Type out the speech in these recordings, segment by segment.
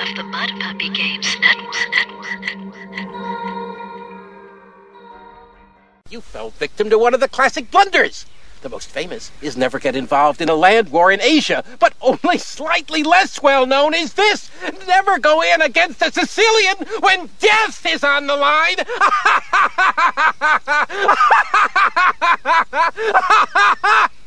of the Mud Puppy Games. You fell victim to one of the classic blunders. The most famous is never get involved in a land war in Asia, but only slightly less well known is this never go in against a Sicilian when death is on the line.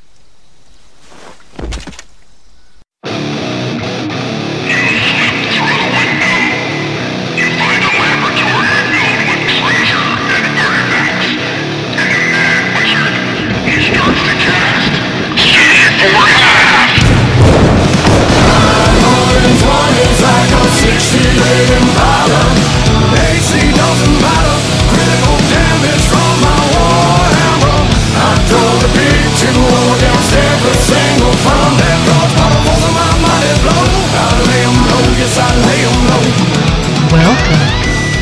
Welcome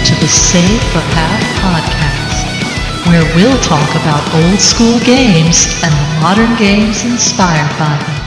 to the Save for Half podcast, where we'll talk about old school games and the modern games inspired by them.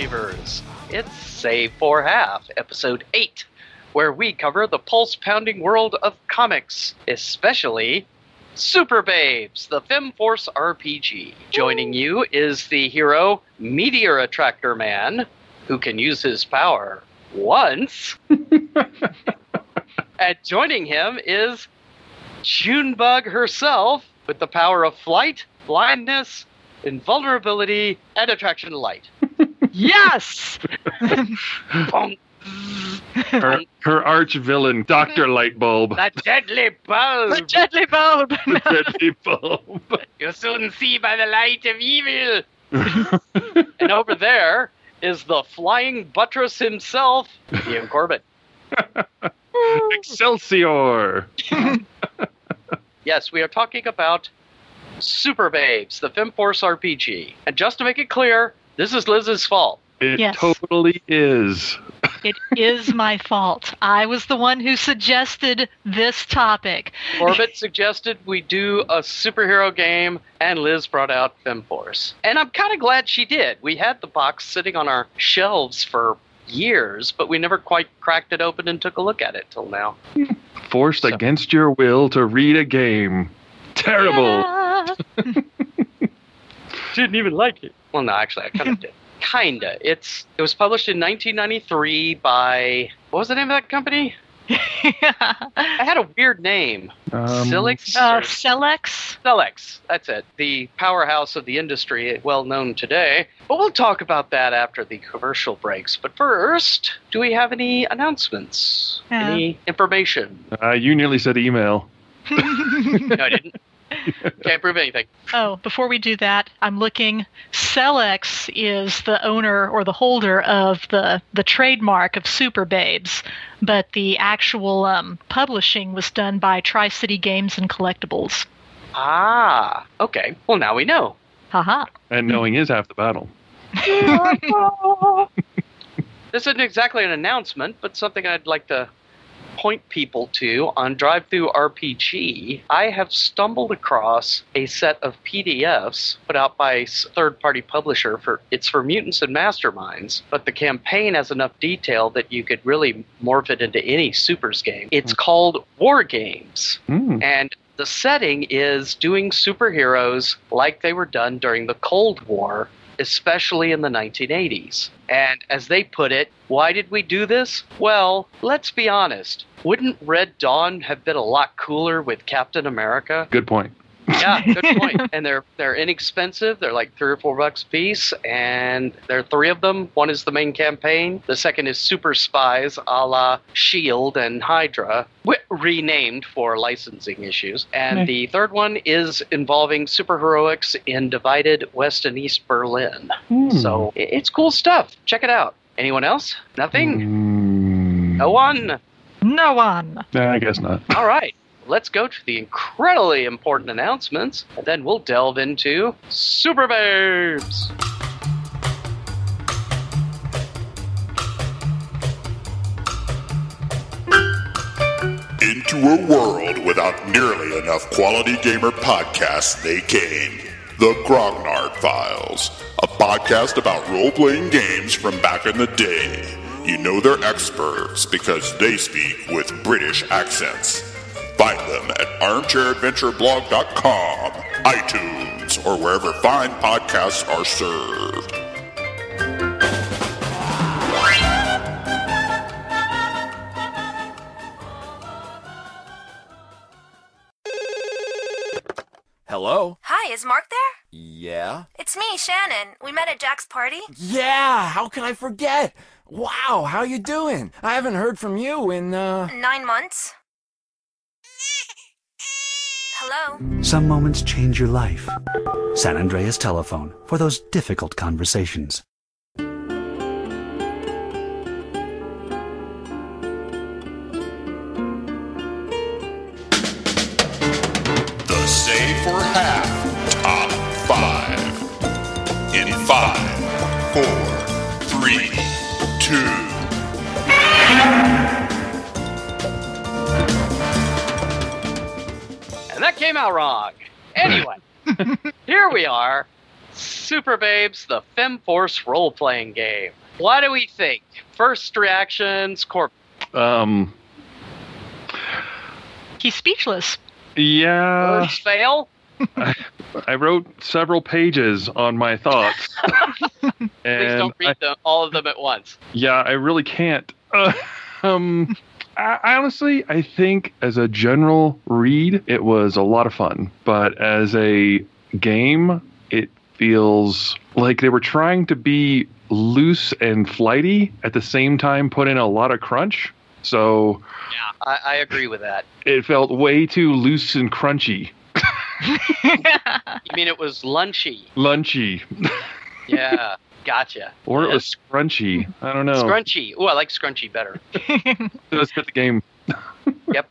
Believers. It's Save for Half, episode 8, where we cover the pulse pounding world of comics, especially Super Babes, the FemForce RPG. Joining you is the hero Meteor Attractor Man, who can use his power once. and joining him is Junebug herself with the power of flight, blindness, invulnerability, and attraction to light. Yes! Her, her arch villain, Doctor Lightbulb. The deadly bulb. The deadly bulb! the deadly bulb. You'll soon see by the light of evil. and over there is the flying buttress himself, Ian Corbett. Excelsior! Yes, we are talking about Super Babes, the FemForce RPG. And just to make it clear, this is Liz's fault. It Yes. totally is. it is my fault. I was the one who suggested this topic. Corbett suggested we do a superhero game, and Liz brought out FemForce. And I'm kind of glad she did. We had the box sitting on our shelves for years, but we never quite cracked it open and took a look at it till now. Forced So- against your will to read a game. Terrible. Yeah. Didn't even like it. Well, no, actually, I kind of did. Kinda. It's it was published in 1993 by what was the name of that company? It had a weird name. Um, Silix. uh, or Celex? Celex. That's it. The powerhouse of the industry, well known today. But we'll talk about that after the commercial breaks. But first, do we have any announcements? Yeah. Any information? Uh, you nearly said email. No, I didn't. Can't prove anything. Oh, before we do that, I'm looking. Celex is the owner or the holder of the, the trademark of Super Babes, but the actual um, publishing was done by Tri City Games and Collectibles. Ah, okay. Well, now we know. Haha. And knowing is half the battle. This isn't exactly an announcement, but something I'd like to point people to on DriveThruRPG. I have stumbled across a set of PDFs put out by a third-party publisher for it's for mutants and masterminds, but the campaign has enough detail that you could really morph it into any supers game. It's called War Games. Hmm. And the setting is doing superheroes like they were done during the Cold War, especially in the 1980s. And as they put it, why did we do this? Well, let's be honest. Wouldn't Red Dawn have been a lot cooler with Captain America? Good point. Yeah, good point. and they're they're inexpensive. They're like three or four bucks a piece, and there are three of them. One is the main campaign. The second is Super Spies, a la Shield and Hydra, wi- renamed for licensing issues. And the third one is involving superheroics in divided West and East Berlin. So it's cool stuff. Check it out. Anyone else? Nothing. Hmm. No one. No one. Nah, I guess not. All right, let's go to the incredibly important announcements, and then we'll delve into Super Babes. Into a world without nearly enough quality gamer podcasts, they came. The Grognard Files, a podcast about role playing games from back in the day. You know they're experts because they speak with British accents. Find them at armchairadventureblog.com, iTunes, or wherever fine podcasts are served. Hello? Hi, is Mark there? Yeah? It's me, Shannon. We met at Jack's party. Yeah, how can I forget? Wow, how you doing? I haven't heard from you in, uh... Nine months. Hello? Some moments change your life. San Andreas Telephone for those difficult conversations. The Save for Half Top 5. In 5, 4, 3, 2, that came out wrong. Anyway, here we are. Super Babes, the FemForce role playing game. What do we think? First reactions, Corp. Um, He's speechless. yeah, First fail? I wrote several pages on my thoughts. Please don't read I- them, all of them at once. yeah, I really can't. Uh, um, I, honestly, I think as a general read, it was a lot of fun. But as a game, it feels like they were trying to be loose and flighty at the same time, put in a lot of crunch. So Yeah, I, I agree with that. it felt way too loose and crunchy, You mean it was lunchy? lunchy, Yeah, gotcha. or it Yeah, was scrunchy. I don't know. Scrunchy. Oh, I like scrunchy better. Let's get the game. Yep.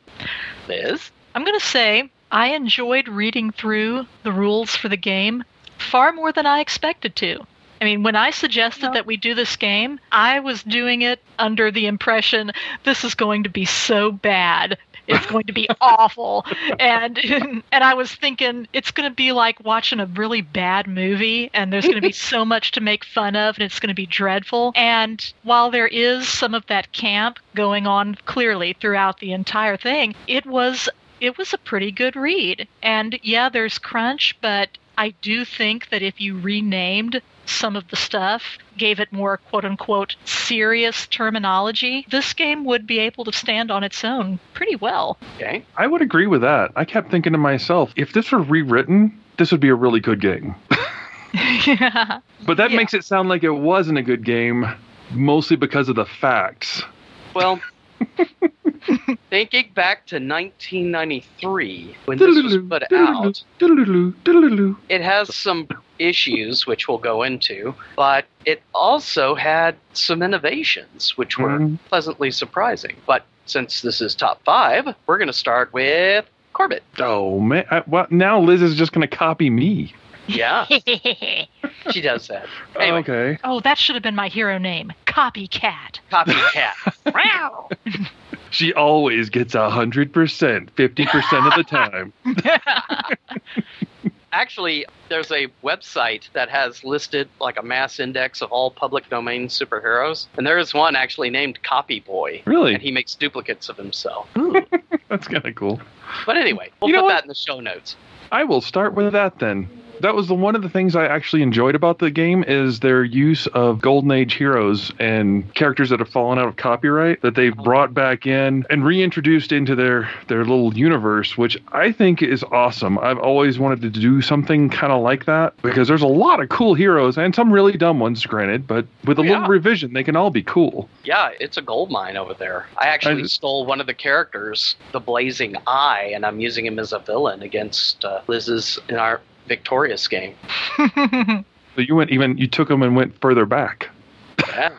Liz? I'm going to say I enjoyed reading through the rules for the game far more than I expected to. I mean, when I suggested that we do this game, I was doing it under the impression this is going to be so bad. It's going to be awful. And and I was thinking it's going to be like watching a really bad movie and there's going to be so much to make fun of and it's going to be dreadful. And while there is some of that camp going on clearly throughout the entire thing, it was it was a pretty good read. And yeah, there's crunch, but I do think that if you renamed some of the stuff, gave it more quote unquote serious terminology, this game would be able to stand on its own pretty well. Okay. I would agree with that. I kept thinking to myself, if this were rewritten, this would be a really good game. yeah. But that Yeah. makes it sound like it wasn't a good game, mostly because of the facts. Well, thinking back to 1993 when this was put out, it has some issues which we'll go into, but it also had some innovations which were Mhm. pleasantly surprising. But since this is top five, we're going to start with Corbett. Oh man! I, well, now Liz is just going to copy me. Yeah, she does that. Anyway, Okay. oh, that should have been my hero name Copycat. copycat. wow. She always gets a hundred percent, fifty percent of the time. Actually, there's a website that has listed like a mass index of all public domain superheroes, and there is one actually named Copy Boy, Really? and he makes duplicates of himself. That's kind of cool. But anyway, we'll You put that in the show notes. I will start with that then. That was the one of the things I actually enjoyed about the game is their use of golden age heroes and characters that have fallen out of copyright that they've brought back in and reintroduced into their their little universe, which I think is awesome. I've always wanted to do something kind of like that because there's a lot of cool heroes and some really dumb ones, granted, but with a Yeah. little revision, they can all be cool. Yeah, it's a gold mine over there. I actually I- stole one of the characters, the Blazing Eye, and I'm using him as a villain against uh, Liz's in our victorious game. So you went even you took them and went further back. Yeah.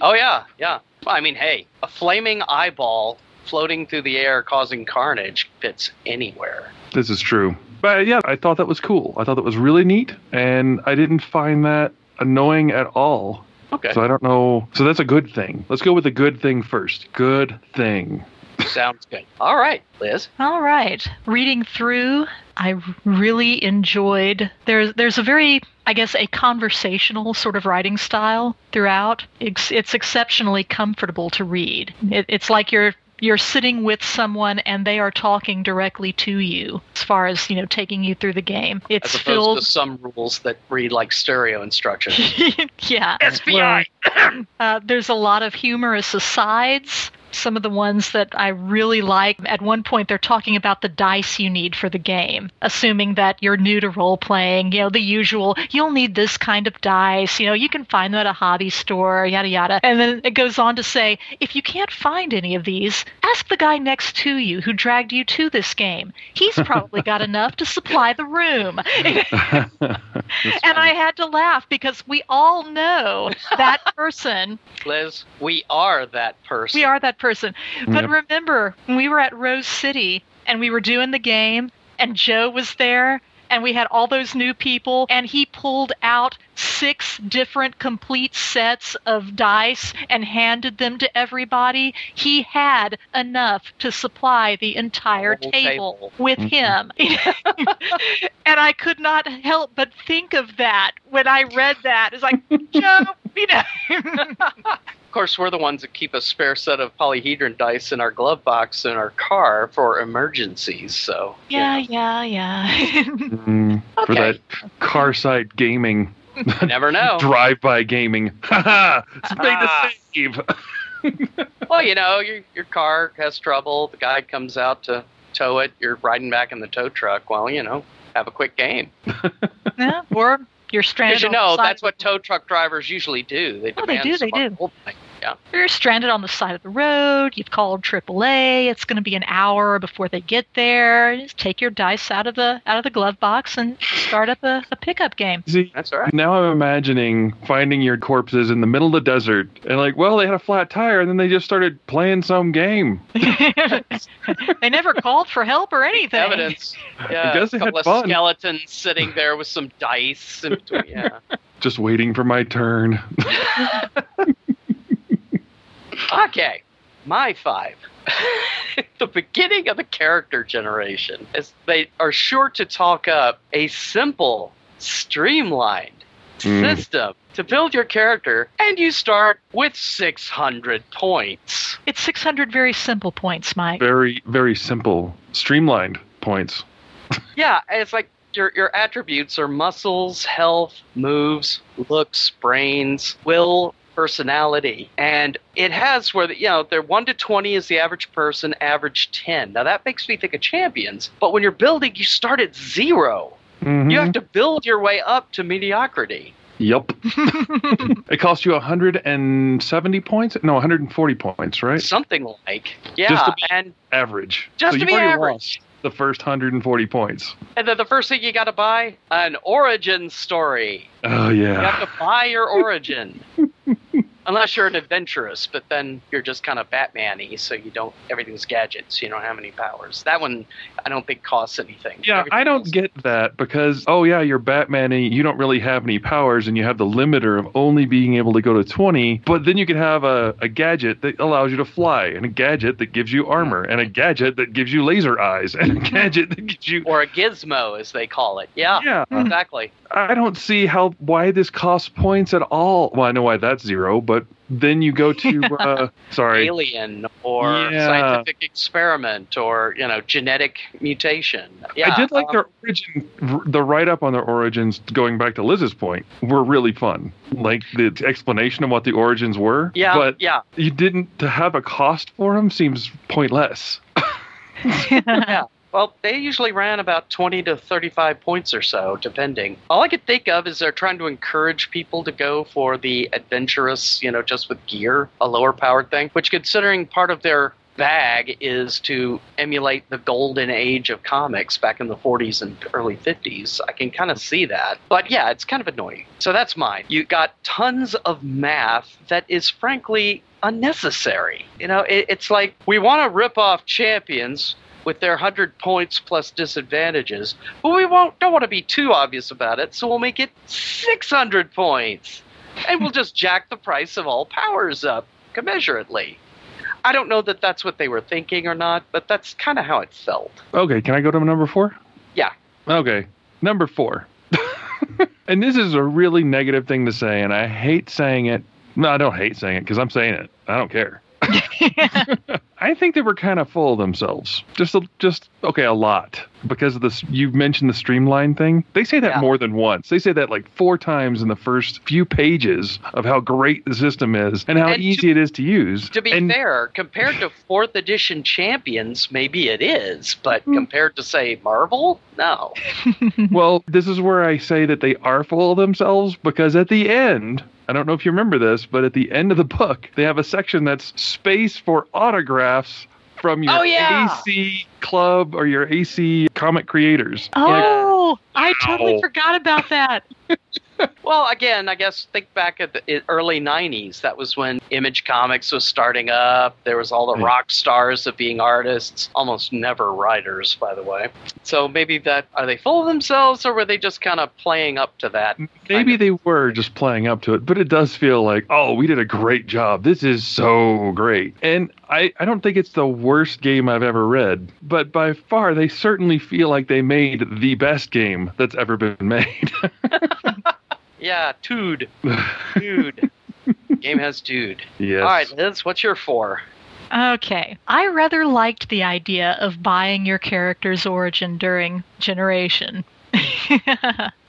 oh yeah, yeah. Well, I mean, hey, a flaming eyeball floating through the air causing carnage fits anywhere. This is true. But yeah, I thought that was cool. I thought that was really neat, and I didn't find that annoying at all. Okay. So I don't know. So that's a good thing. Let's go with the good thing first. Good thing. Sounds good. All right, Liz. All right. Reading through, I really enjoyed. There's there's a very, I guess, a conversational sort of writing style throughout. It's, it's exceptionally comfortable to read. It, it's like you're you're sitting with someone and they are talking directly to you as far as you know taking you through the game it's As opposed filled to some rules that read like stereo instructions. yeah FBI. Uh, there's a lot of humorous asides. Some of the ones that I really like. At one point, they're talking about the dice you need for the game, assuming that you're new to role playing. You know, the usual, you'll need this kind of dice. You know, you can find them at a hobby store, yada, yada. And then it goes on to say, if you can't find any of these, ask the guy next to you who dragged you to this game. He's probably got enough to supply the room. and I had to laugh because we all know that person. Liz, we are that person. We are that person. But Yep. remember, when we were at Rose City and we were doing the game, and Joe was there, and we had all those new people, and he pulled out six different complete sets of dice and handed them to everybody. He had enough to supply the entire Whole table, table. with mm-hmm. him. and I could not help but think of that when I read that. It's like, Joe, you know. Of course, we're the ones that keep a spare set of polyhedron dice in our glove box in our car for emergencies. So you yeah, know, yeah, yeah. Mm, For that car side gaming, never know. drive by gaming. Haha! It's made Ah. to save. well, you know, your your car has trouble. The guy comes out to tow it. You're riding back in the tow truck. Well, you know, have a quick game. yeah, or you're stranded. Because you know that's what tow truck drivers usually do. They Oh, they do, they do. thing. Yeah. You're stranded on the side of the road. You've called AAA. It's going to be an hour before they get there. Just take your dice out of the out of the glove box and start up a, a pickup game. See, That's all right. now I'm imagining finding your corpses in the middle of the desert and like, well, they had a flat tire and then they just started playing some game. they never called for help or anything. Evidence. Yeah. guess they a couple had of fun. skeletons sitting there with some dice. In between. Yeah. Just waiting for my turn. Okay, my five. the beginning of the character generation is they are sure to talk up a simple, streamlined Mm. system to build your character, and you start with 600 points. It's 600 very simple points, Mike. very, very simple, streamlined points. Yeah, it's like your your attributes are muscles, health, moves, looks, brains, will, personality, and it has where the, you know they're one to twenty is the average person, average ten. Now that makes me think of champions, but when you're building, you start at 0 Mhm. You have to build your way up to mediocrity. Yep. it costs you 170 points? No, 140 points, right? Something like yeah, Just to be- and Average. Just so to be average. the first 140 points. and then the first thing you got to buy an origin story. Oh, yeah. You have to buy your origin. Unless you're an adventurous, but then you're just kind of Batman-y, so you don't everything's gadgets. You don't have any powers. That one, I don't think costs anything. Yeah, Everything I don't else- get that because, oh, yeah, you're Batman and you don't really have any powers and you have the limiter of only being able to go to 20, but then you can have a, a gadget that allows you to fly and a gadget that gives you armor and a gadget that gives you laser eyes and a gadget that gives you. or a gizmo, as they call it. Yeah, Yeah. exactly. I don't see how why this costs points at all. Well, I know why that's zero, but then you go to uh, sorry, Alien or Yeah. scientific experiment or you know genetic mutation. Yeah, I did like um, their origin, the write up on their origins. Going back to Liz's point, were really fun. Like the explanation of what the origins were. Yeah, but yeah, you didn't to have a cost for them seems pointless. yeah. Well, they usually ran about 20 to 35 points or so, depending. All I could think of is they're trying to encourage people to go for the adventurous, you know, just with gear, a lower powered thing, which, considering part of their bag is to emulate the golden age of comics back in the 40s and early 50s, I can kind of see that. But yeah, it's kind of annoying. So that's mine. You got tons of math that is frankly unnecessary. You know, it, it's like we want to rip off champions with their 100 points plus disadvantages, but we won't don't want to be too obvious about it, so we'll make it 600 points. And we'll just jack the price of all powers up commensurately. I don't know that that's what they were thinking or not, but that's kind of how it felt. Okay, can I go to number four? Yeah. Okay, number four. and this is a really negative thing to say, and I hate saying it. No, I don't hate saying it because I'm saying it. I don't care. I think they were kind of full of themselves. Just, a, just okay, a lot because of this. You mentioned the streamline thing. They say that Yeah. more than once. They say that like four times in the first few pages of how great the system is and how And to- easy it is to use. To be and, fair, compared to fourth edition champions, maybe it is, but Hmm. compared to say Marvel, no. well, this is where I say that they are full of themselves because at the end, I don't know if you remember this, but at the end of the book, they have a section that's space for autographs from your Oh, yeah. AC club or your AC comic creators. Oh, I totally Ow. forgot about that. Well, again, I guess think back at the early '90s. That was when Image Comics was starting up. There was all the Yeah. rock stars of being artists, almost never writers, by the way. So maybe that are they full of themselves, or were they just kind of playing up to that? Maybe they were just playing up to it, but it does feel like, oh, we did a great job. This is so great. And I, I don't think it's the worst game I've ever read, but by far, they certainly feel like they made the best game that's ever been made. Yeah, dude, dude. Game has dude. yes. All right, Liz, what's your four? Okay. I rather liked the idea of buying your character's origin during generation.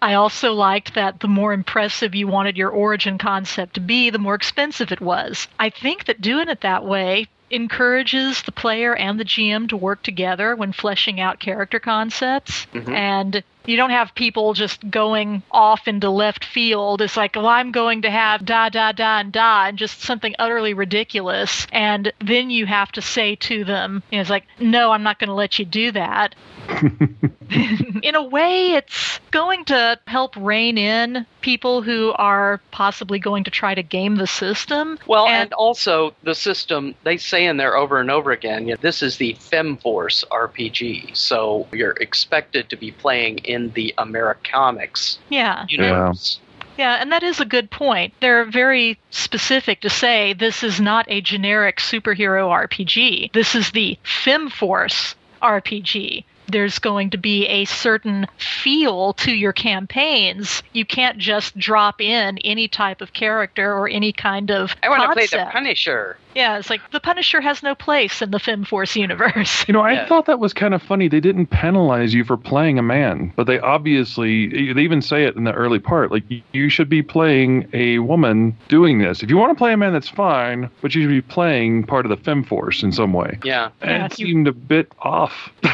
I also liked that the more impressive you wanted your origin concept to be, the more expensive it was. I think that doing it that way encourages the player and the GM to work together when fleshing out character concepts. Mhm. And you don't have people just going off into left field. It's like, well, I'm going to have da, da, da, and da, and just something utterly ridiculous. And then you have to say to them, you know, it's like, no, I'm not going to let you do that. in a way, it's going to help rein in people who are possibly going to try to game the system. Well, and, also the system, they say in there over and over again, you know, this is the FemForce RPG. So you're expected to be playing in the Americomics yeah. universe. Yeah, and that is a good point. They're very specific to say this is not a generic superhero RPG. This is the FemForce RPG. There's going to be a certain feel to your campaigns. You can't just drop in any type of character or any kind of I want to play the Punisher. Yeah, it's like the Punisher has no place in the FemForce universe. You know, I Yeah. thought that was kind of funny. They didn't penalize you for playing a man, but they obviously, they even say it in the early part. Like, you should be playing a woman doing this. If you want to play a man, that's fine, but you should be playing part of the FemForce in some way. Yeah. And Yeah, it if you- seemed a bit off.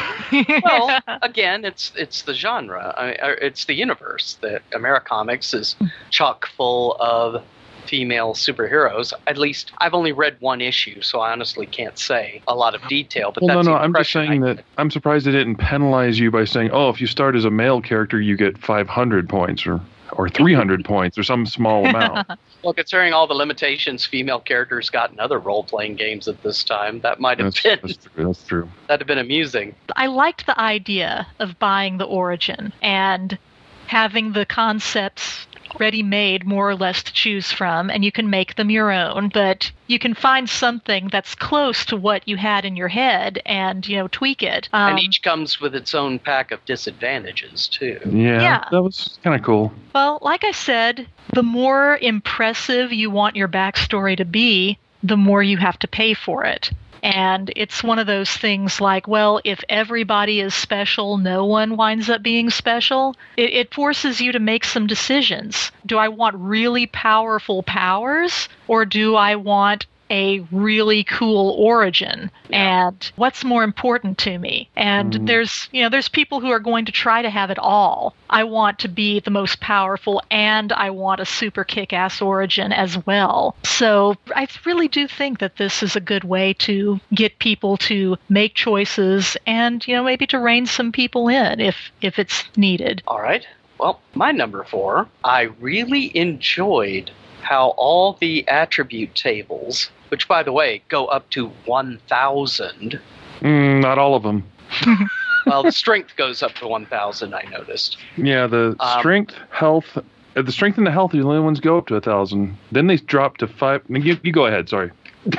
Well, again, it's it's the genre. I mean, er, it's the universe. The Americomics is chock full of female superheroes. At least I've only read one issue, so I honestly can't say a lot of detail. But well, no, that's no, the I'm just saying I that I'm surprised they didn't penalize you by saying, oh, if you start as a male character, you get 500 points or, or 300 points or some small amount. Well, considering all the limitations female characters got in other role-playing games at this time, that might have That's, been that's true. That's true. that'd have been amusing. I liked the idea of buying the origin and having the concepts ready made more or less to choose from and you can make them your own but you can find something that's close to what you had in your head and you know tweak it um, and each comes with its own pack of disadvantages too. Yeah, Yeah. that was kind of cool. well like i said the more impressive you want your backstory to be the more you have to pay for it and it's one of those things like, well, if everybody is special, no one winds up being special. It, it forces you to make some decisions. Do I want really powerful powers, or do I want a really cool origin. And what's more important to me? And Mhm. there's you know there's people who are going to try to have it all. I want to be the most powerful and i want a super kick-ass origin as well. So i really do think that this is a good way to get people to make choices and you know maybe to rein some people in if if it's needed. All right. Well, my number four, I really enjoyed how all the attribute tables, which by the way go up to 1,000, Mm, not all of them. well, the strength goes up to 1,000, I noticed. Yeah, the Um, strength, health, uh, the strength and the health are the only ones go up to a thousand. Then they drop to five. You, you go ahead. Sorry.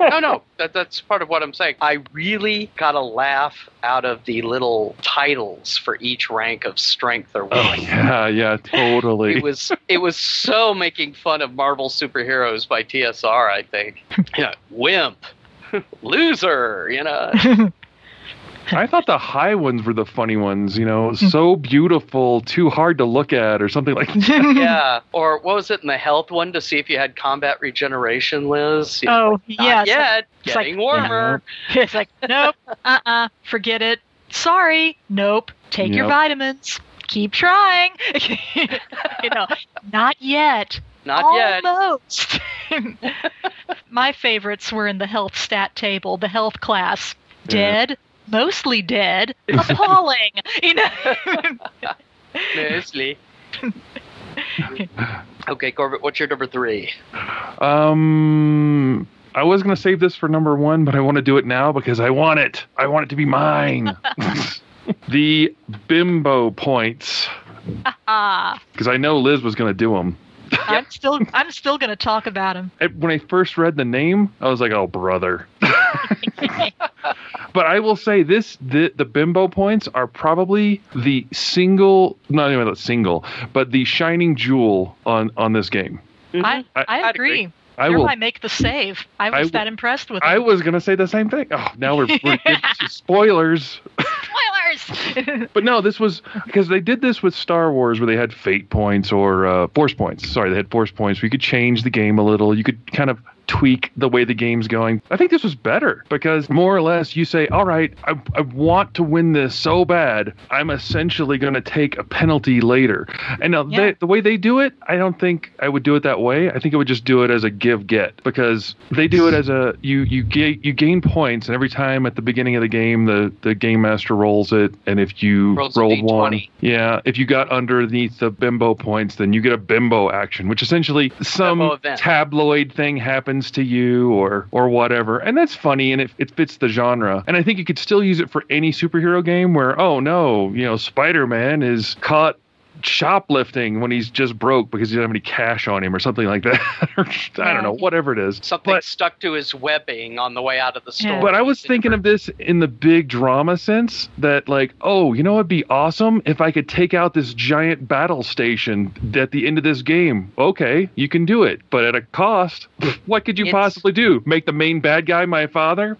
no, no, that, that's part of what I'm saying. I really got a laugh out of the little titles for each rank of strength or Oh yeah, yeah, totally. It was it was so making fun of Marvel superheroes by TSR. I think, yeah, wimp, loser. You know, I thought the high ones were the funny ones. You know, so beautiful, too hard to look at, or something like that. yeah. Or what was it in the health one to see if you had combat regeneration, Liz? You know, Oh, Not yeah. it's like- yet. it's like- Getting warmer. It's like, nope, uh uh forget it. Sorry, nope. Take your vitamins. Keep trying. you know, not yet. Not yet. Almost. My favorites were in the health stat table, the health class. Yeah. Dead, mostly dead, appalling. you know. Mostly. okay, Corbett, what's your number three? Um, I was gonna save this for number one, but I want to do it now because I want it. I want it to be mine. the bimbo points, ah, because I know Liz was gonna do them. I'm still I'm still gonna talk about him. When I first read the name, I was like, "Oh, brother." but I will say this: the the bimbo points are probably the single, not even the single, but the shining jewel on on this game. I, mm-hmm. I- I I'd agree. agree. I Here will. I make the save. I I was will- that impressed with I was gonna say the same thing. Oh, now we're, we're getting spoilers. Spoilers. But no, this was because they did this with Star Wars, where they had fate points or uh, force points. Sorry, they had force points. We could change the game a little. You could kind of tweak the way the game's going. I think this was better because more or less you say, "All right, I, I want to win this so bad. I'm essentially going to take a penalty later." And now Yeah. they, the way they do it, I don't think I would do it that way. I think I would just do it as a give get because they do it as a you you ga- you gain points, and every time at the beginning of the game, the the game master rolls it, and if you Rolls rolled one, yeah, if you got underneath the bimbo points, then you get a bimbo action, which essentially some tabloid thing happens to you or or whatever. And that's funny and it, it fits the genre. And I think you could still use it for any superhero game where, oh no, you know, Spider-Man is caught shoplifting when he's just broke because he doesn't have any cash on him or something like that. or I don't know, whatever it is. Something But- stuck to his webbing on the way out of the store. Yeah. but I was thinking of this in the big drama sense that, like, oh, you know what'd be awesome if I could take out this giant battle station at the end of this game. Okay, you can do it, but at a cost. What could you It's- possibly do? Make the main bad guy my father?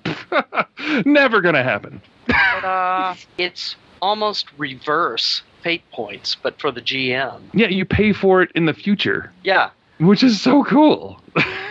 Never gonna happen. Ta-da. Uh, it's almost reverse fate points, but for the GM. Yeah, you pay for it in the future, Yeah, which is so cool.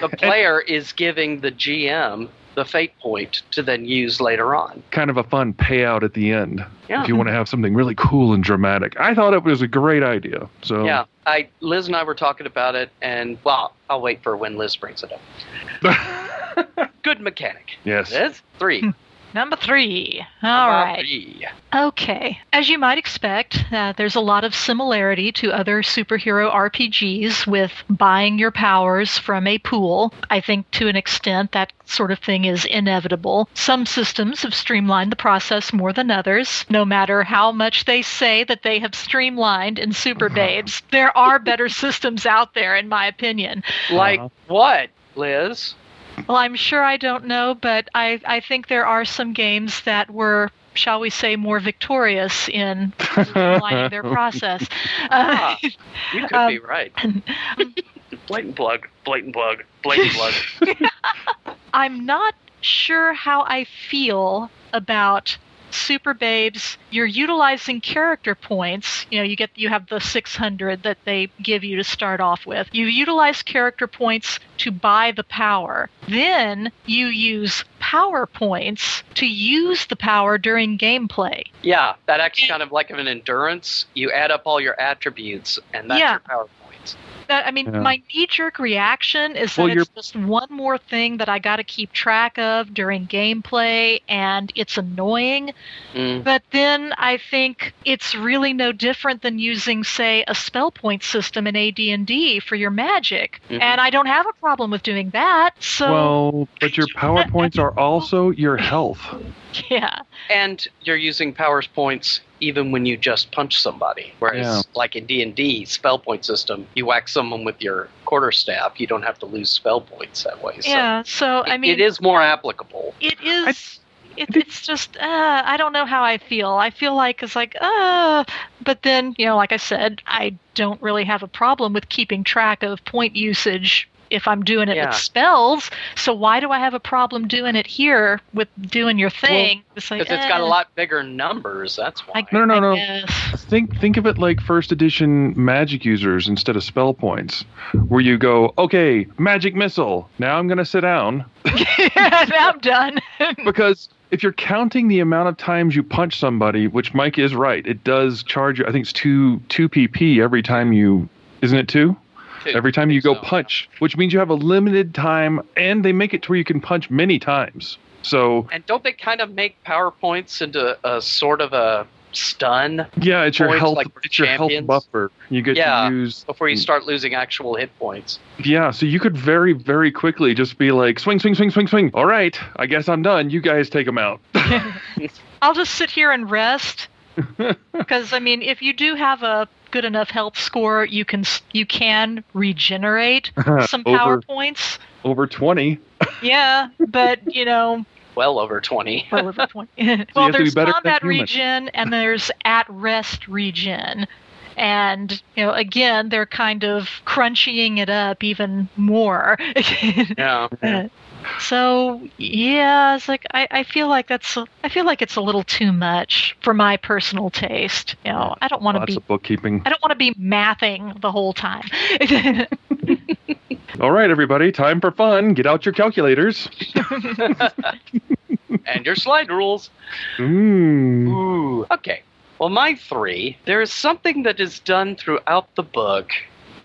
the player is giving the GM the fate point to then use later on. kind of a fun payout at the end Yeah. if you want to have something really cool and dramatic. I thought it was a great idea. So Yeah, I Liz and I were talking about it, and well, I'll wait for when Liz brings it up. Good mechanic. yes. Liz, three. Number three. All Number right. three. Okay. As you might expect, uh, there's a lot of similarity to other superhero RPGs with buying your powers from a pool. I think to an extent that sort of thing is inevitable. Some systems have streamlined the process more than others. No matter how much they say that they have streamlined in Super Babes, there are better systems out there, in my opinion. Like Uh-huh. what, Liz? Well, I'm sure I don't know, but I, I think there are some games that were, shall we say, more victorious in streamlining their process. Uh, Ah, You could Um, be right. blatant plug. Blatant plug. Blatant plug. I'm not sure how I feel about Super Babes. You're utilizing character points. You know, you get you have the 600 that they give you to start off with. You utilize character points to buy the power. Then you use power points to use the power during gameplay. yeah, that acts kind of like an endurance. You add up all your attributes, and that's Yeah. your power points. That, I mean, Yeah. my knee jerk reaction is Well, that it's just one more thing that I got to keep track of during gameplay, and it's annoying. Mm. But then I think it's really no different than using, say, a spell point system in AD&D for your magic, Mhm. and I don't have a problem with doing that. So Well, but your power points are also your health. yeah, And you're using powers points even when you just punch somebody. Whereas, Yeah. like in D and D spell point system, you whack someone with your quarterstaff, you don't have to lose spell points that way. So yeah. So I it- mean, it is more applicable. It is. It, it's just uh, I don't know how I feel. I feel like it's like uh, but then you know, like I said, I don't really have a problem with keeping track of point usage if I'm doing it Yeah. with spells. So why do I have a problem doing it here with doing your thing? it's like Because it's got a eh, lot bigger numbers. That's why. I, No, no, I no. Think think of it like first edition magic users instead of spell points, where you go, okay, magic missile. Now I'm gonna sit down now I'm done. because if you're counting the amount of times you punch somebody, which Mike is right, it does charge you. I think it's two two pp every time you, isn't it two? Two. Every time you go So, punch, which means you have a limited time, and they make it to where you can punch many times. So And don't they kind of make power points into a sort of a stun yeah, it's your Points health. like for it's your health buffer. You get Yeah. to use before you mm. start losing actual hit points? Yeah, so you could very, very quickly just be like, swing, swing, swing, swing, swing. All right, I guess I'm done. You guys take them out. I'll just sit here and rest. Because I mean, if you do have a good enough health score, you can you can regenerate some Over- power points. Over 20. Yeah, but you know, Well over 20. well over twenty. have well, to be there's combat human. regen and there's at rest regen, and you know, again, they're kind of crunching it up even more. yeah. So yeah, it's like I, I feel like that's a- I feel like it's a little too much for my personal taste. You know, I don't want to be of bookkeeping. I don't want to be mathing the whole time. All right, everybody, time for fun. Get out your calculators. And your slide rules. Mmm. Ooh. Okay. Well, my three, there is something that is done throughout the book.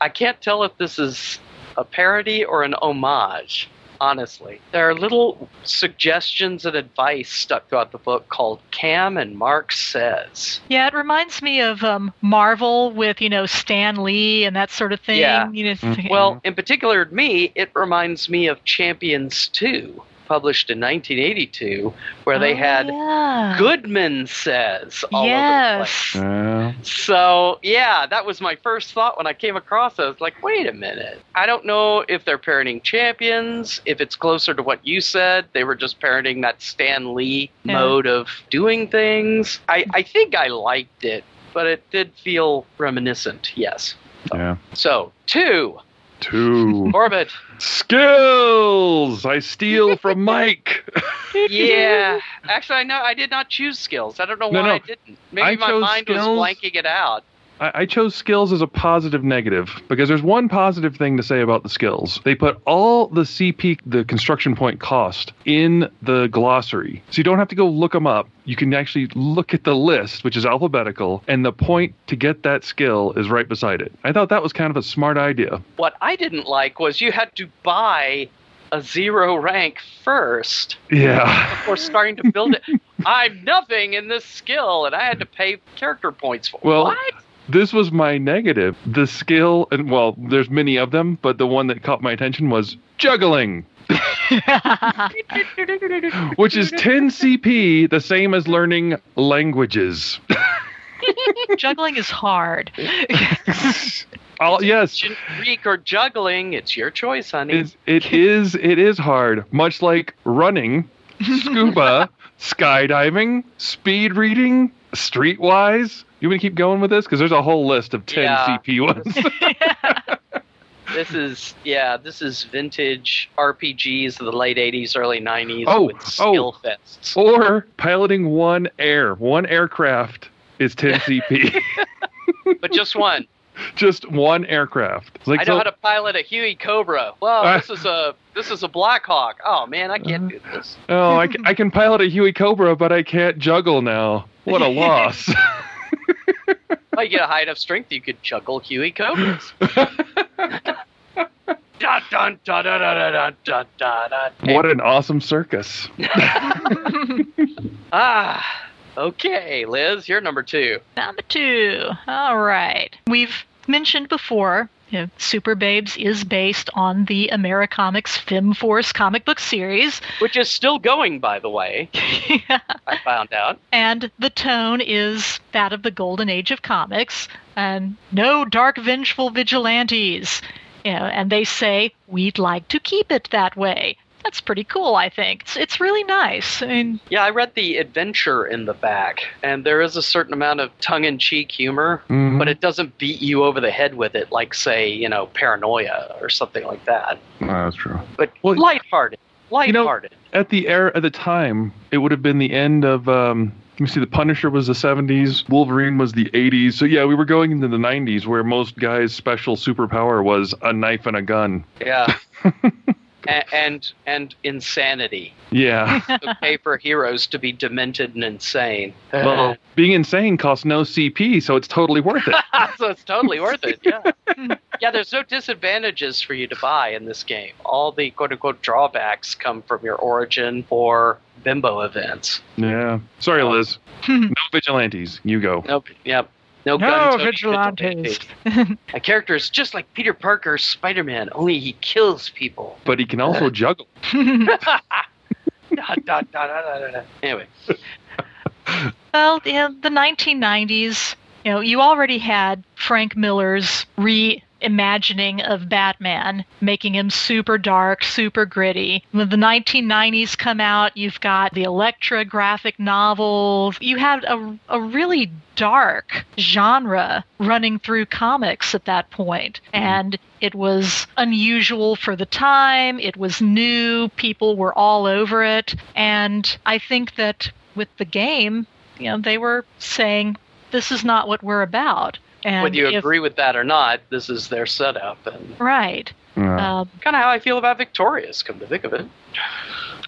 I can't tell if this is a parody or an homage, honestly. There are little suggestions and advice stuck throughout the book called Cam and Mark Says. yeah, it reminds me of um, Marvel with you know Stan Lee and that sort of thing. Yeah. You know, Mhm. Well, in particular, me, it reminds me of Champions 2, published in 1982, where they Oh, had yeah. Goodman Says all over the place. Yes. Yeah. So yeah, that was my first thought when I came across it. I was like, wait a minute. I don't know if they're parenting champions, if it's closer to what you said. They were just parenting that Stan Lee Yeah. mode of doing things. I, I think I liked it, but it did feel reminiscent, yes. Yeah. So two, Two. Orbit. Skills! I steal from Mike. Yeah. Actually I know I did not choose skills. I don't know No, why no. I didn't. Maybe I my mind was blanking it out. I, I chose skills as a positive negative because there's one positive thing to say about the skills. They put all the CP, the construction point cost, in the glossary. So you don't have to go look them up. You can actually look at the list, which is alphabetical, and the point to get that skill is right beside it. I thought that was kind of a smart idea. What I didn't like was you had to buy a zero rank first Yeah. before starting to build it. I'm nothing in this skill, and I had to pay character points for Well, what? This was my negative. The skill, and well, there's many of them, but the one that caught my attention was juggling. which is 10 CP, the same as learning languages. Juggling is hard. All, yes, Greek or juggling, it's your choice, honey. it, it is. It is hard, much like running, scuba, skydiving, speed reading, streetwise. You want to keep going with this because there's a whole list of 10 Yeah. CP ones. This is yeah, this is vintage RPGs of the late '80s, early '90s Oh, with oh. skill fests. or piloting one air, one aircraft is 10 CP. But just one. Just one aircraft. Like I know so- how to pilot a Huey Cobra. Well, Ah. this is a this is a Blackhawk. Oh man, I can't do this. Oh, I, I can pilot a Huey Cobra, but I can't juggle now. What a loss might get a high enough strength you could chuckle Huey Cobras. Dun, dun, dun, what an awesome circus. ah, okay, Liz, you're number two. Number two. All right. We've mentioned before you know, Super Babes is based on the Americomics Fem Force comic book series. Which is still going, by the way. I found out. And the tone is that of the golden age of comics. And no dark, vengeful vigilantes. You know, and they say, we'd like to keep it that way. That's pretty cool, I think. It's, it's really nice. I mean, Yeah, I read the adventure in the back, and there is a certain amount of tongue in cheek humor, Mhm. but it doesn't beat you over the head with it like, say, you know, paranoia or something like that. No, that's true. But Well, lighthearted. know- Lighthearted. At the era at the time, it would have been the end of. Um, let me see. The Punisher was the '70s. Wolverine was the '80s. So yeah, we were going into the '90s, where most guys' special superpower was a knife and a gun. yeah. A- and and insanity. Yeah. It's okay for heroes to be demented and insane. well, being insane costs no CP, so it's totally worth it. so it's totally worth it. Yeah. yeah, there's no disadvantages for you to buy in this game. All the quote unquote drawbacks come from your origin or bimbo events. Yeah. Sorry, Liz. no vigilantes. You go. Nope. Yep. No, No gun-toting vigilantes. vigilantes. My character is just like Peter Parker, Spider-Man, only he kills people. But he can also uh, juggle. Da, da, da, da, da, da, da. Anyway, Well, in the 1990s, you know, you already had Frank Miller's reimagining of Batman, making him super dark, super gritty. When the 1990s come out, you've got the Elektra graphic novels. You had a, a really dark genre running through comics at that point. Mm-hmm. And it was unusual for the time. It was new. People were all over it. And I think that with the game, you know, they were saying, this is not what we're about. And whether you if- agree with that or not, this is their setup, and Right. Yeah. Um, kind of how I feel about Victorious. Come to think of it,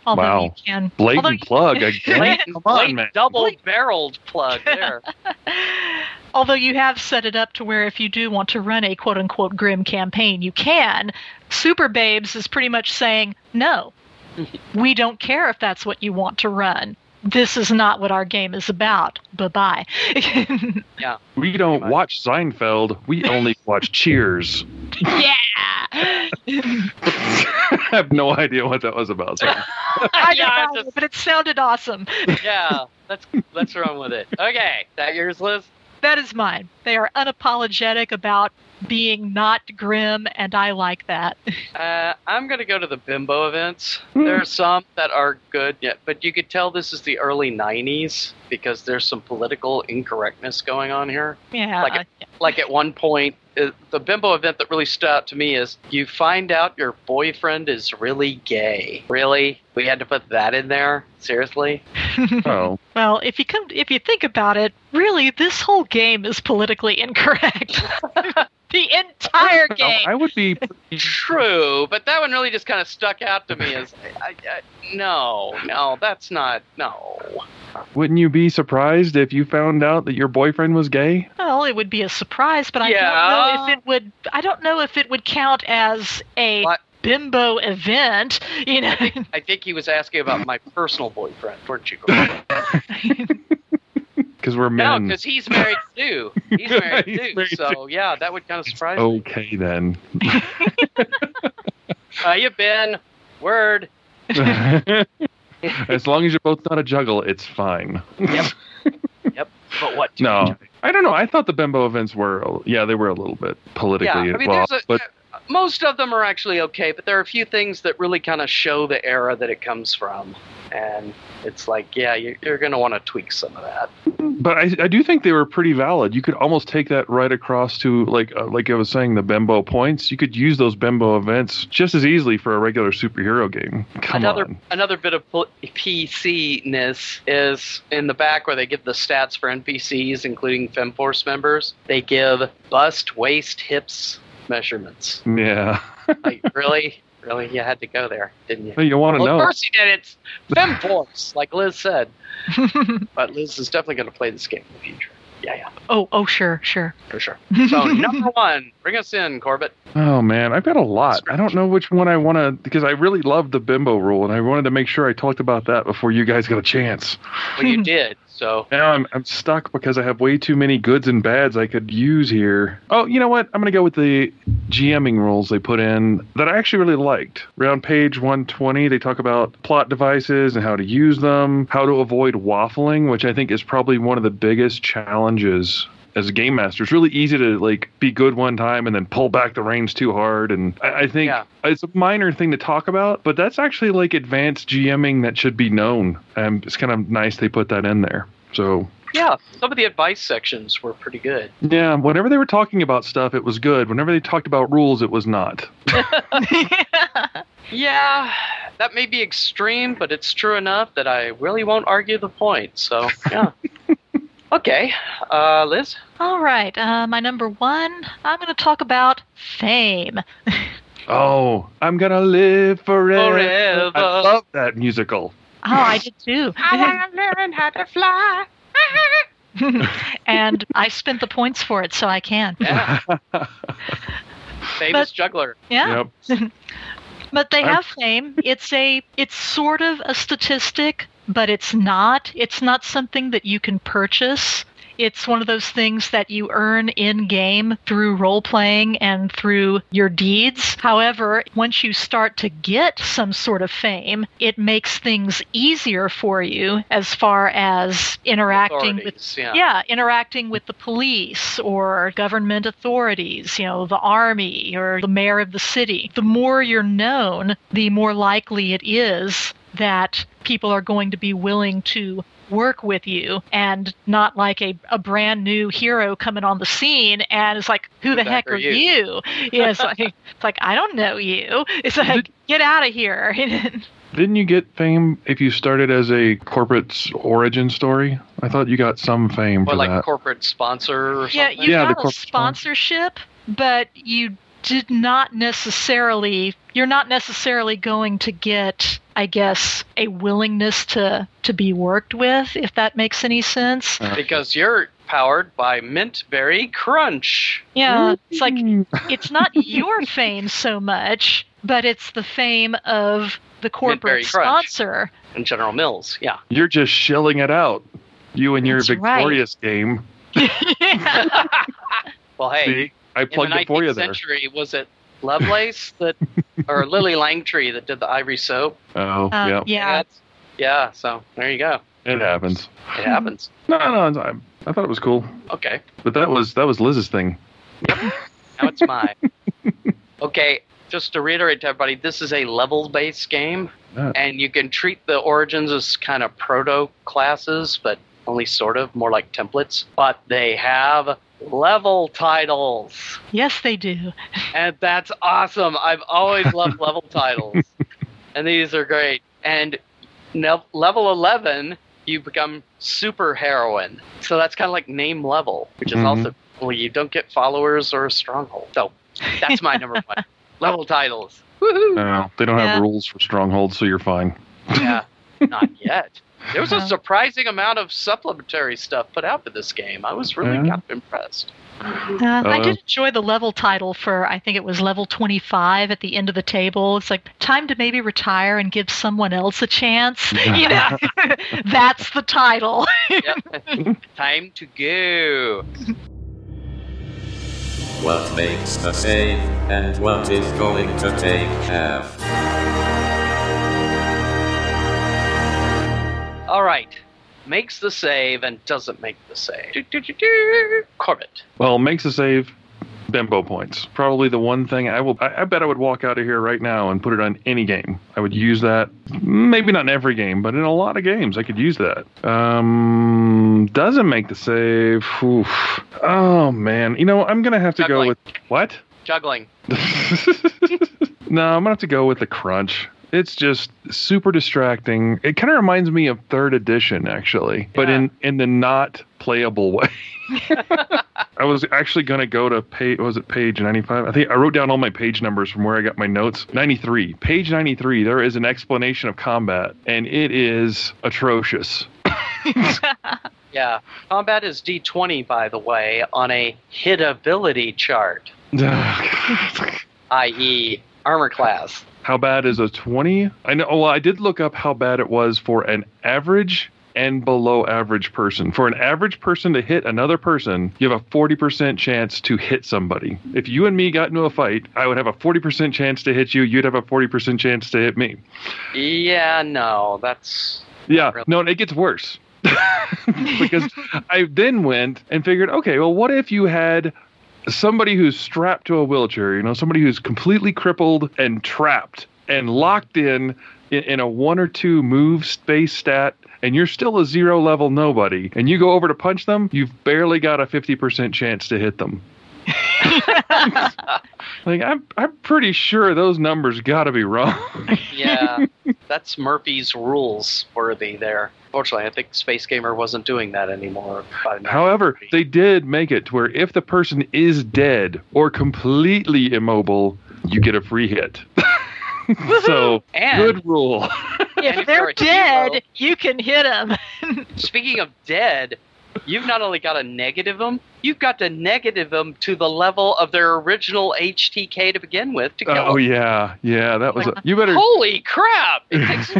although Wow. you can. Blatant although, plug again. blatant, Come on, blatant man. double-barreled plug there. although you have set it up to where if you do want to run a quote unquote grim campaign, you can. Super Babes is pretty much saying, no, we don't care if that's what you want to run. This is not what our game is about. Bye bye. Yeah, We don't watch Seinfeld. We only watch Cheers. yeah. I have no idea what that was about. so- I Yeah, know, just- but it sounded awesome. yeah. Let's let's run with it. Okay, that yours, Liz. That is mine. They are unapologetic about being not grim, and I like that. Uh, I'm gonna go to the bimbo events. There are some that are good, yeah, but you could tell this is the early '90s because there's some political incorrectness going on here. Yeah. Like, like at one point, Uh, the bimbo event that really stood out to me is you find out your boyfriend is really gay. Really, we had to put that in there. Seriously? oh. Well, if you come, if you think about it, really, this whole game is politically incorrect. the entire game. I would be. True, but that one really just kind of stuck out to me as I, I, no, no, that's not no. Wouldn't you be surprised if you found out that your boyfriend was gay? Well, it would be a surprise, but I Yeah. don't know if it would. I don't know if it would count as a What? bimbo event. You know. I think he was asking about my personal boyfriend, weren't you? Because we're No, because he's married too. He's married He's too. married so yeah, that would kind of surprise me. okay then. How you been? Word. as long as you're both not a juggle, it's fine. Yep. Yep. But what? do No, you- I don't know. I thought the bimbo events were, yeah, they were a little bit politically Yeah, I mean, involved, a, but most of them are actually okay, but there are a few things that really kind of show the era that it comes from, and it's like, yeah, you're, you're going to want to tweak some of that. but I, I do think they were pretty valid. You could almost take that right across to like uh, like I was saying, the bimbo points. You could use those bimbo events just as easily for a regular superhero game. Come another on. another bit of pol- PC-ness is in the back where they give the stats for NPCs, including FemForce members. They give bust, waist, hips measurements. Yeah. Like, really, really, you had to go there, didn't you? Well, you want to Well, know. of course he did. It's FemForce, like Liz said. but Liz is definitely going to play this game in the future. Yeah, yeah, oh, oh, sure, sure. for sure. So number one, bring us in, Corbett. Oh man, I've got a lot. I don't know which one I want to because I really love the bimbo rule, and I wanted to make sure I talked about that before you guys got a chance. Well, you did. So Now I'm I'm stuck because I have way too many goods and bads I could use here. Oh, you know what? I'm gonna go with the GMing rules they put in that I actually really liked. Around page 120, they talk about plot devices and how to use them, how to avoid waffling, which I think is probably one of the biggest challenges as a game master. It's really easy to like be good one time and then pull back the reins too hard. And I, I think Yeah. it's a minor thing to talk about, but that's actually like advanced GMing that should be known. And it's kind of nice they put that in there. So Yeah, some of the advice sections were pretty good. yeah, whenever they were talking about stuff, it was good. Whenever they talked about rules, it was not. Yeah, that may be extreme, but it's true enough that I really won't argue the point. So, yeah. okay, uh, Liz? All right, uh, my number one, I'm going to talk about fame. Oh, I'm gonna live forever. Forever. I love that musical. Oh, I did too. I learn how to fly. and I spent the points for it, so I can. Yeah, famous But- juggler. Yeah. Yep. But they I'm- have fame. It's a it's sort of a statistic, but it's not. It's not something that you can purchase. It's one of those things that you earn in game through role playing and through your deeds. However, once you start to get some sort of fame, it makes things easier for you as far as interacting with yeah. yeah, interacting with the police or government authorities, you know, the army or the mayor of the city. The more you're known, the more likely it is that people are going to be willing to work with you and not like a, a brand new hero coming on the scene and it's like who the heck are you, Yeah, it's like it's like i don't know you. It's like get out of here Didn't. You get fame if you started as a corporate origin story? I thought you got some fame Or for like that. corporate sponsor or Yeah, you Yeah, the got a corporate sponsorship, but you did not necessarily you're not necessarily going to get I guess a willingness to to be worked with if that makes any sense. Uh-huh. Because you're powered by Mint Berry Crunch. Yeah, it's like it's not your fame so much, but it's the fame of the corporate sponsor. And General Mills, yeah. You're just shelling it out. You and your That's right. victorious game. Well, hey, See, I in plugged the it for 19th you there. century, was it Lovelace that, or Lillie Langtry that did the ivory soap? Oh, Uh, yeah. yeah. Yeah. So there you go. It happens. It happens. No, no, I, I thought it was cool, Okay. but that was that was Liz's thing. Now it's mine. okay. Just to reiterate to everybody, this is a level-based game, Yeah. and you can treat the origins as kind of proto classes, but only sort of more like templates. But they have level titles. Yes, they do. And that's awesome. I've always loved level titles. And these are great. And ne- level 11, you become super heroine. So that's kind of like name level, which is Mhm. also, well, you don't get followers or a stronghold. So that's my number one. Level titles. Woohoo! No, they don't have rules for strongholds, so you're fine. Yeah, not yet. There was a Uh-huh. surprising amount of supplementary stuff put out for this game. I was really Yeah. kind of impressed. Uh, I did enjoy the level title for I think it was level 25 at the end of the table. It's like time to maybe retire and give someone else a chance. you know, that's the title. Yep. Time to go. What makes the save, and what is going to take half? All right. Makes the save and doesn't make the save. Do, do, do, do. Corbett. Well, makes a save. Bimbo points. Probably the one thing I will. I, I bet I would walk out of here right now and put it on any game. I would use that. Maybe not in every game, but in a lot of games, I could use that. Um, doesn't make the save. Oof. Oh man, you know I'm gonna have to Juggling. go with what? Juggling. no, I'm gonna have to go with the crunch. It's just super distracting. It kind of reminds me of third edition, actually, but Yeah. in in the not playable way. I was actually gonna go to page. Was it page 95? I think I wrote down all my page numbers from where I got my notes. 93, page 93. There is an explanation of combat, and it is atrocious. Yeah. Combat is D20, by the way, on a hitability chart, i.e., armor class. How bad is a 20? I know. Well, I did look up how bad it was for an average and below average person. For an average person to hit another person, you have a 40% chance to hit somebody. If you and me got into a fight, I would have a 40% chance to hit you, you'd have a 40% chance to hit me. Yeah, no, that's Yeah, no, and it gets worse. because I then went and figured, okay, well, what if you had somebody who's strapped to a wheelchair, you know, somebody who's completely crippled and trapped and locked in in, in a one or two move space stat, and you're still a zero level nobody, and you go over to punch them, you've barely got a 50% chance to hit them. like I'm, I'm pretty sure those numbers got to be wrong. yeah, that's Murphy's rules worthy there. Fortunately, I think Space Gamer wasn't doing that anymore. However, they did make it to where if the person is dead or completely immobile, you get a free hit. so And- good rule. If if they're dead, hero- you can hit them. Speaking of dead, you've not only got to negative them, you've got to negative them to the level of their original HTK to begin with to uh, kill oh 'em. yeah, yeah. That was. A, you better. Holy crap! It takes-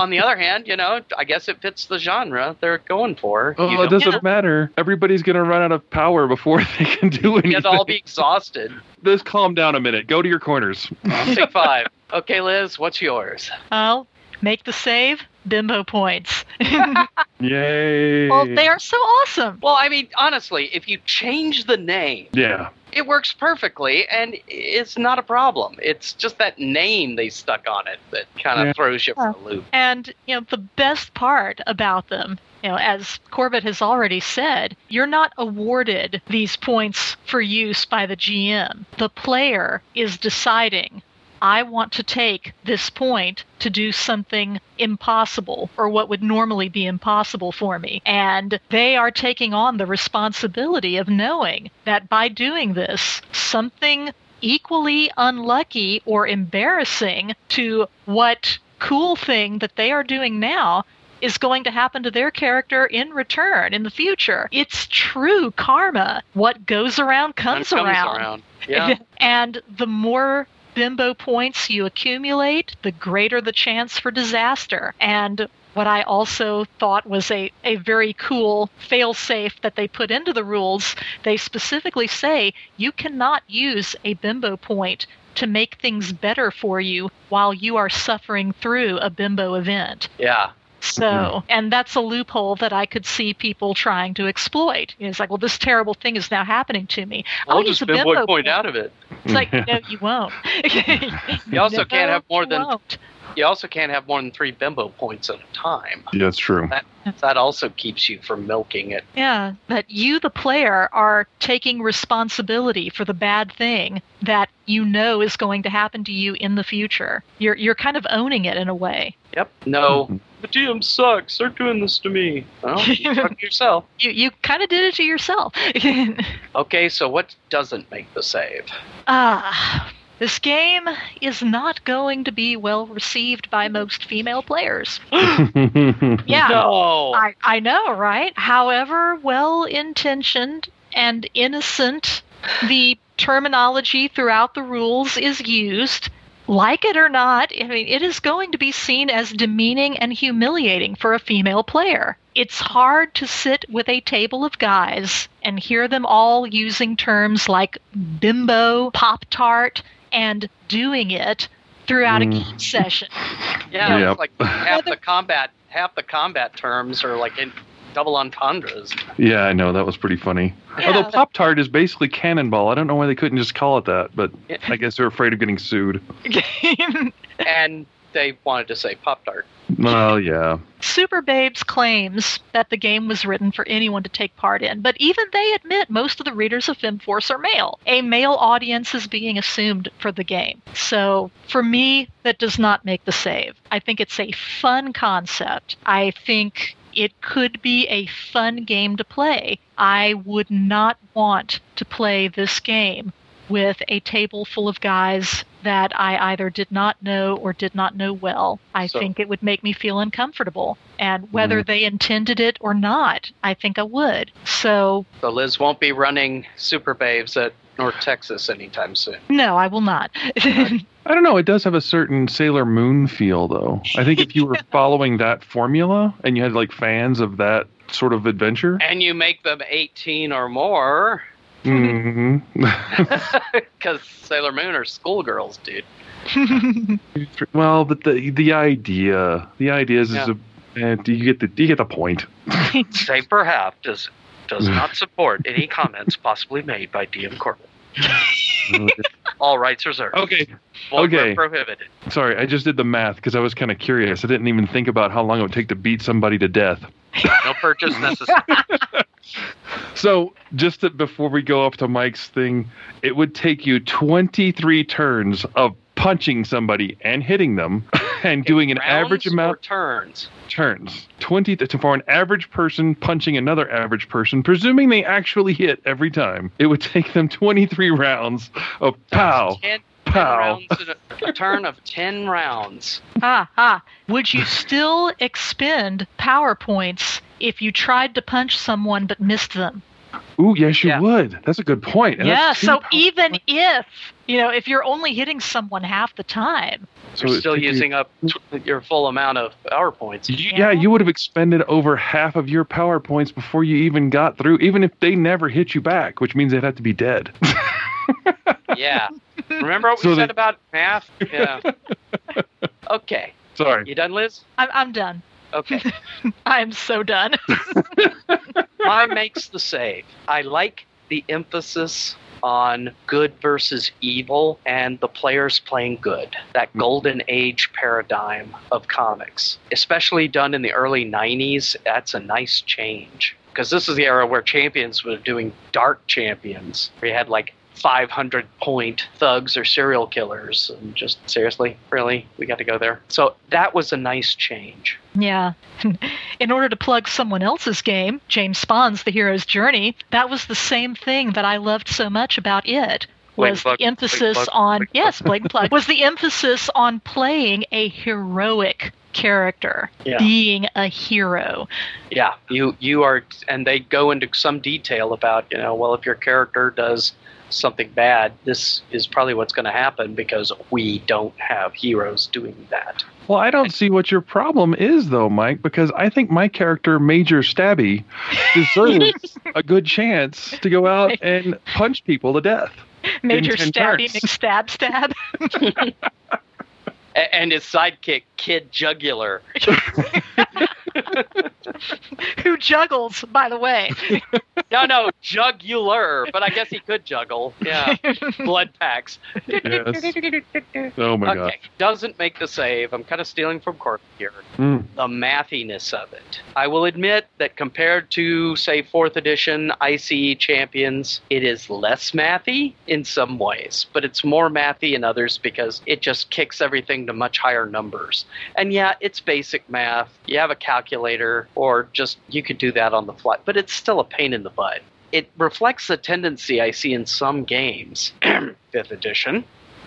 On the other hand, you know, I guess it fits the genre they're going for. Oh, you it don't doesn't matter. Everybody's gonna run out of power before they can do anything. get to all be exhausted. Just calm down a minute. Go to your corners. Take five. Okay, Liz, what's yours? I'll make the save. Bimbo points. Yay! well, they are so awesome. Well, I mean, honestly, if you change the name, Yeah. It works perfectly and it's not a problem. It's just that name they stuck on it that kind of Yeah. throws you for a loop. And you know, the best part about them, you know, as Corbett has already said, you're not awarded these points for use by the GM. The player is deciding I want to take this point to do something impossible or what would normally be impossible for me. And they are taking on the responsibility of knowing that by doing this, something equally unlucky or embarrassing to what cool thing that they are doing now is going to happen to their character in return in the future. It's true karma. What goes around comes, comes around. Yeah. and the more bimbo points you accumulate, the greater the chance for disaster. And what I also thought was a, a very cool failsafe that they put into the rules, they specifically say you cannot use a bimbo point to make things better for you while you are suffering through a bimbo event. yeah. So, and that's a loophole that I could see people trying to exploit. You know, it's like, well, this terrible thing is now happening to me. I'll, use just a bimbo bimbo point out of it. It's like, no, you won't. You also can't have more than won't. you also can't have more than three bimbo points at a time. Yeah, that's true. That that also keeps you from milking it. Yeah, that you, the player, are taking responsibility for the bad thing that you know is going to happen to you in the future. You're you're kind of owning it in a way. Yep. No. Mm-hmm. The GM sucks. They're doing this to me. Well, you fuck yourself. You you kind of did it to yourself. Okay, so what doesn't make the save? Ah, this game is not going to be well received by most female players. Yeah. No. I, I know, right? However well intentioned and innocent the terminology throughout the rules is used, like it or not, I mean, it is going to be seen as demeaning and humiliating for a female player. It's hard to sit with a table of guys and hear them all using terms like bimbo, pop tart, and doing it throughout a mm. game session. Yeah, Yep. it's like half the combat half the combat terms are like in double entendres. yeah, I know that was pretty funny. Yeah. Although Pop Tart is basically Cannonball, I don't know why they couldn't just call it that, but Yeah. I guess they're afraid of getting sued. And they wanted to say Pop Tart. Well, yeah. Super Babes claims that the game was written for anyone to take part in, but even they admit most of the readers of FemForce are male. A male audience is being assumed for the game. So, for me, that does not make the save. I think it's a fun concept. I think it could be a fun game to play. I would not want to play this game with a table full of guys that I either did not know or did not know well. I So- think it would make me feel uncomfortable. And whether mm-hmm. they intended it or not, I think I would. So, So Liz won't be running Super Babes at North Texas anytime soon. No, I will not. I don't know. It does have a certain Sailor Moon feel, though. I think if you were following that formula and you had like fans of that sort of adventure, And you make them 18 or more, because Sailor Moon are schoolgirls, dude. well, but the the idea, the idea is, is a, eh, do you get the do you get the point? Save for Half does does not support any comments possibly made by DM Corbin. All rights reserved. Okay. Okay. prohibited. Sorry, I just did the math because I was kind of curious. I didn't even think about how long it would take to beat somebody to death. No purchase necessary. So, just before we go up to Mike's thing, it would take you 23 turns of punching somebody and hitting them and doing an average amount or turns. turns 20 to, for an average person punching another average person presuming they actually hit every time it would take them 23 rounds of pow 10, 10 pow rounds in a, a turn of 10 rounds. ah, ah. Would you still expend power points if you tried to punch someone but missed them? Ooh yes you Yeah. would that's a good point And yeah, so power even if, you know, if you're only hitting someone half the time, So You're still took you- using up your full amount of power points. you- yeah you would have expended over half of your power points before you even got through even if they never hit you back which means they'd have to be dead Yeah. Remember what we So said they- about math? Yeah. Okay. sorry You done, Liz? I'm, I'm done. Okay. I'm so done. Mine makes the save. I like the emphasis on good versus evil and the players playing good. That hmm. golden age paradigm of comics, especially done in the early 90s, that's a nice change. Because this is the era where champions were doing dark champions. We had like 500 point thugs or serial killers. And just seriously, really, we got to go there. So that was a nice change. Yeah. In order to plug someone else's game, James Spahn's The Hero's Journey, that was the same thing that I loved so much about it. Was plug, the emphasis plug, on yes, Blake plug was the emphasis on playing a heroic character, Yeah. being a hero. Yeah, you you are, and they go into some detail about you know, well, if your character does something bad, this is probably what's going to happen because we don't have heroes doing that. Well, I don't see what your problem is, though, Mike, because I think my character, Major Stabby, deserves a good chance to go out and punch people to death. Major Stabby turns. McStab Stab. And his sidekick, Kid Jugular. Who juggles, by the way. No, no, jugular, but I guess he could juggle. Yeah, blood packs. Yes. Oh my god. okay, doesn't make the save. I'm kind of stealing from Cork here. Mm. the mathiness of it. I will admit that compared to, say, 4th edition ICE Champions, it is less mathy in some ways, but it's more mathy in others because it just kicks everything to much higher numbers. And yeah, it's basic math. You have a calculator, or just you could do that on the fly, but it's still a pain in the butt. It reflects a tendency I see in some games, 5th edition,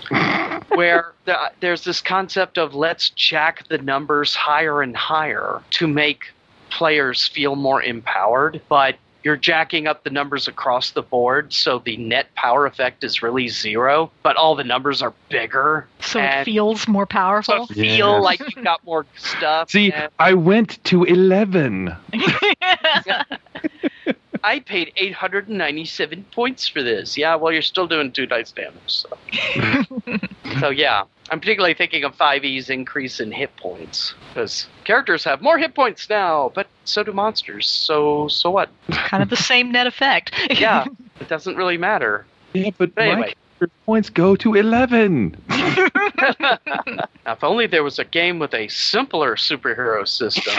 where the, there's this concept of let's jack the numbers higher and higher to make players feel more empowered, but you're jacking up the numbers across the board, so the net power effect is really zero, but all the numbers are bigger. So it feels more powerful. so feel like you got more stuff. See, and I went to 11. I paid 897 points for this. Yeah, well, you're still doing two dice damage. So, so yeah, I'm particularly thinking of 5e's increase in hit points because characters have more hit points now, but so do monsters. So so what? kind of the same net effect. Yeah, it doesn't really matter. Yeah, but Anyway. my points go to 11. Now, if only there was a game with a simpler superhero system.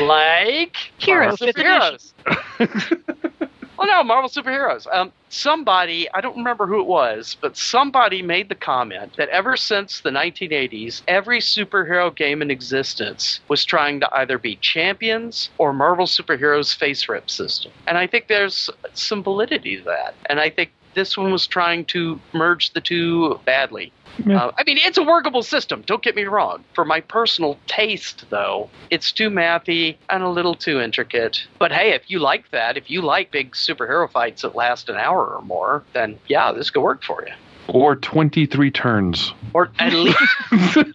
Like heroes, Marvel superheroes. well, no, Marvel superheroes. Um, somebody, I don't remember who it was, but somebody made the comment that ever since the 1980s, every superhero game in existence was trying to either be Champions or Marvel Superheroes FASERIP system. And I think there's some validity to that. And I think this one was trying to merge the two badly. Yeah. Uh, I mean, it's a workable system. Don't get me wrong. For my personal taste, though, it's too mathy and a little too intricate. But hey, if you like that, if you like big superhero fights that last an hour or more, then yeah, this could work for you. Or 23 turns. Or at least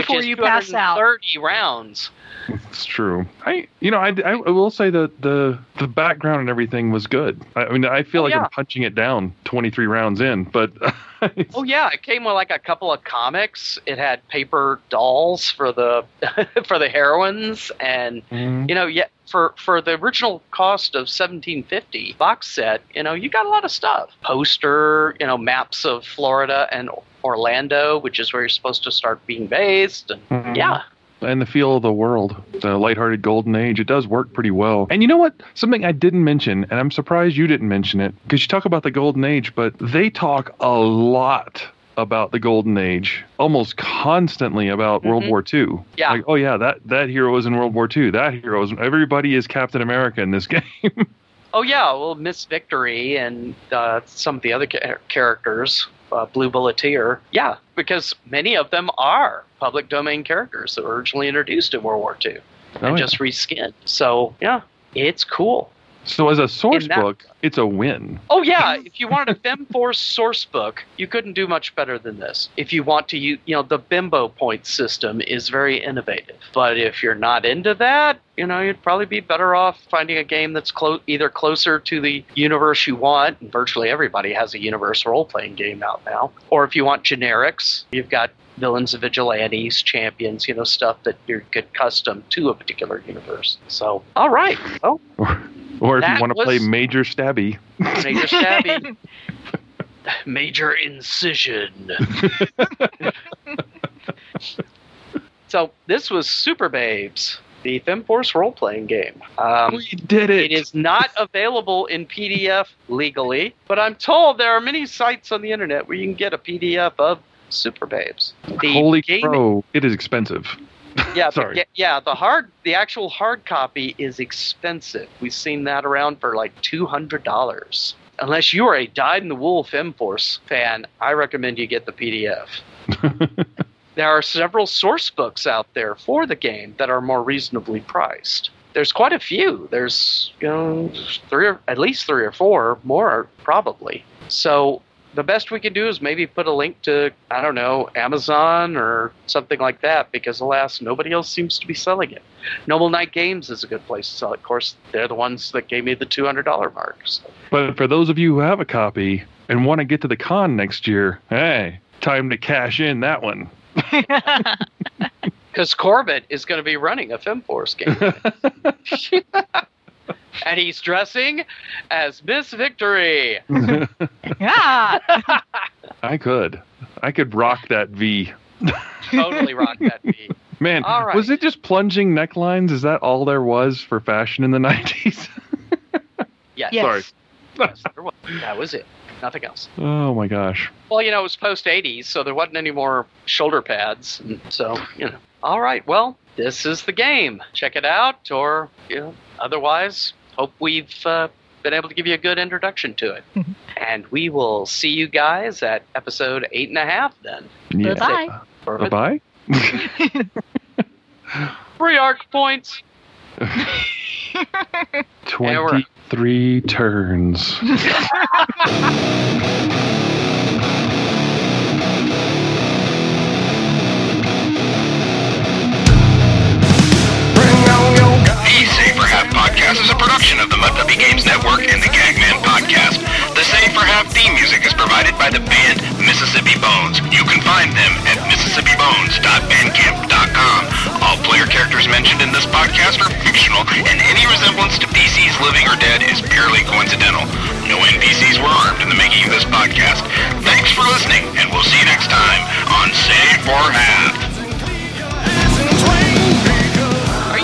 Before you pass out. Thirty rounds. It's true. I, you know, I, I, I will say that the the background and everything was good. I, I mean, I feel Oh, like yeah. I'm punching it down 23 rounds in, but Oh yeah, it came with like a couple of comics. It had paper dolls for the for the heroines, and Mhm. you know, yeah, for for the original cost of seventeen fifty box set, you know, you got a lot of stuff. Poster, you know, maps of Florida and Orlando, which is where you're supposed to start being based, and Mhm. yeah, and the feel of the world, the lighthearted golden age, it does work pretty well. And you know what? Something I didn't mention, and I'm surprised you didn't mention it, because you talk about the golden age, but they talk a lot about the golden age, almost constantly about World Mhm. War II. Yeah. Like, oh yeah, that that hero was in World War II. That hero is Everybody is Captain America in this game. Oh yeah, well, Miss Victory and uh, some of the other cha- characters, uh, Blue Bulleteer. Yeah, because many of them are public domain characters that were originally introduced in World War II Oh, and yeah. just reskinned. So yeah, it's cool. So as a source that- book, it's a win. Oh yeah, if you wanted a FemForce source book, you couldn't do much better than this. If you want to use, you know, the Bimbo point system is very innovative. But if you're not into that, you know, you'd probably be better off finding a game that's clo- either closer to the universe you want. And virtually everybody has a universe role-playing game out now. Or if you want generics, you've got villains and vigilantes, champions, you know, stuff that you could custom to a particular universe. So, all right, well, Or, or if you want to play Major Stabby. Major Stabby. Major Incision. so this was Super Babes, the FemForce role-playing game. Um, we did it. it is not available in PDF legally, but I'm told there are many sites on the internet where you can get a PDF of Super Babes. The Holy game- crow! It is expensive. yeah, Sorry. yeah, yeah, the hard, the actual hard copy is expensive. We've seen that around for like two hundred dollars. Unless you are a dyed-in-the-wool FemForce fan, I recommend you get the PDF. There are several source books out there for the game that are more reasonably priced. There's quite a few. There's you know three, or, at least three or four more probably. So the best we can do is maybe put a link to I don't know Amazon or something like that because alas nobody else seems to be selling it. Noble Knight Games is a good place to sell it. Of course, they're the ones that gave me the two hundred dollar mark. So. But for those of you who have a copy and want to get to the con next year, hey, time to cash in that one. Because Corbett is going to be running a FemForce game. and he's dressing as Miss Victory. yeah. I could. I could rock that V. Totally rock that beat. Man, All right. was it just plunging necklines? Is that all there was for fashion in the 90s? Yes. Yes. Sorry. Yes, there was. That was it. Nothing else. Oh my gosh. Well, you know, it was post 80s, so there wasn't any more shoulder pads. And so, you know. All right, well, this is the game. Check it out, or, you know, otherwise, hope we've uh, been able to give you a good introduction to it. and we will see you guys at episode eight and a half then. Yeah. Bye-bye. Perfect. Bye Three arc points. 23 turns. podcast is a production of the Mud Puppy Games Network and the Gagman podcast. The Save for Half theme music is provided by the band Mississippi Bones. You can find them at mississippibones.bandcamp.com. All player characters mentioned in this podcast are fictional, and any resemblance to PCs living or dead is purely coincidental. No NPCs were armed in the making of this podcast. Thanks for listening, and we'll see you next time on Save for Half.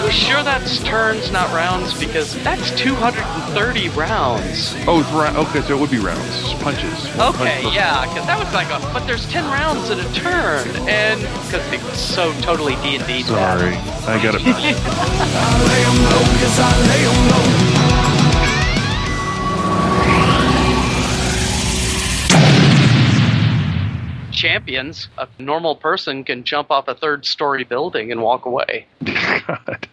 you sure that's turns, not rounds? Because that's 230 rounds. Oh, it's ra- okay, so it would be rounds. Punches. Okay, punch yeah, because that was like a. But there's 10 rounds in a turn, and because it's so totally D and D. Sorry, bad. I got it. Champions, a normal person can jump off a third story building and walk away. God.